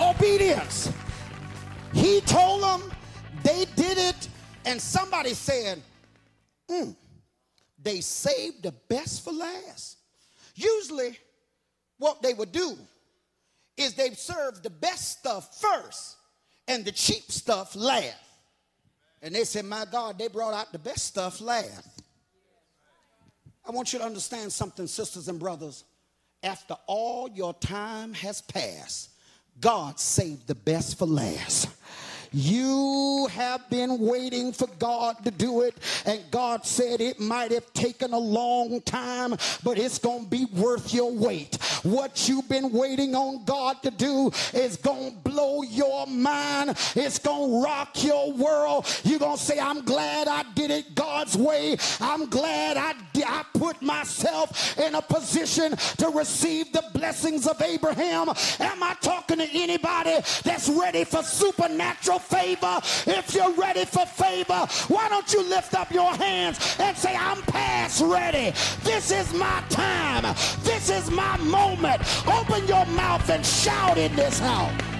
obedience. He told them, they did it, and somebody said, mm, they saved the best for last. Usually, what they would do is they serve the best stuff first and the cheap stuff last. And they said, My God, they brought out the best stuff last. I want you to understand something, sisters and brothers. After all your time has passed, God saved the best for last. You have been waiting for God to do it, and God said it might have taken a long time, but it's going to be worth your wait. What you've been waiting on God to do is going to blow your mind, it's going to rock your world. You're going to say, I'm glad I did it God's way. I'm glad I, I put myself in a position to receive the blessings of Abraham. Am I talking to anybody that's ready for supernatural? Favor, if you're ready for favor, why don't you lift up your hands and say, I'm past ready. This is my time. This is my moment. Open your mouth and shout in this house.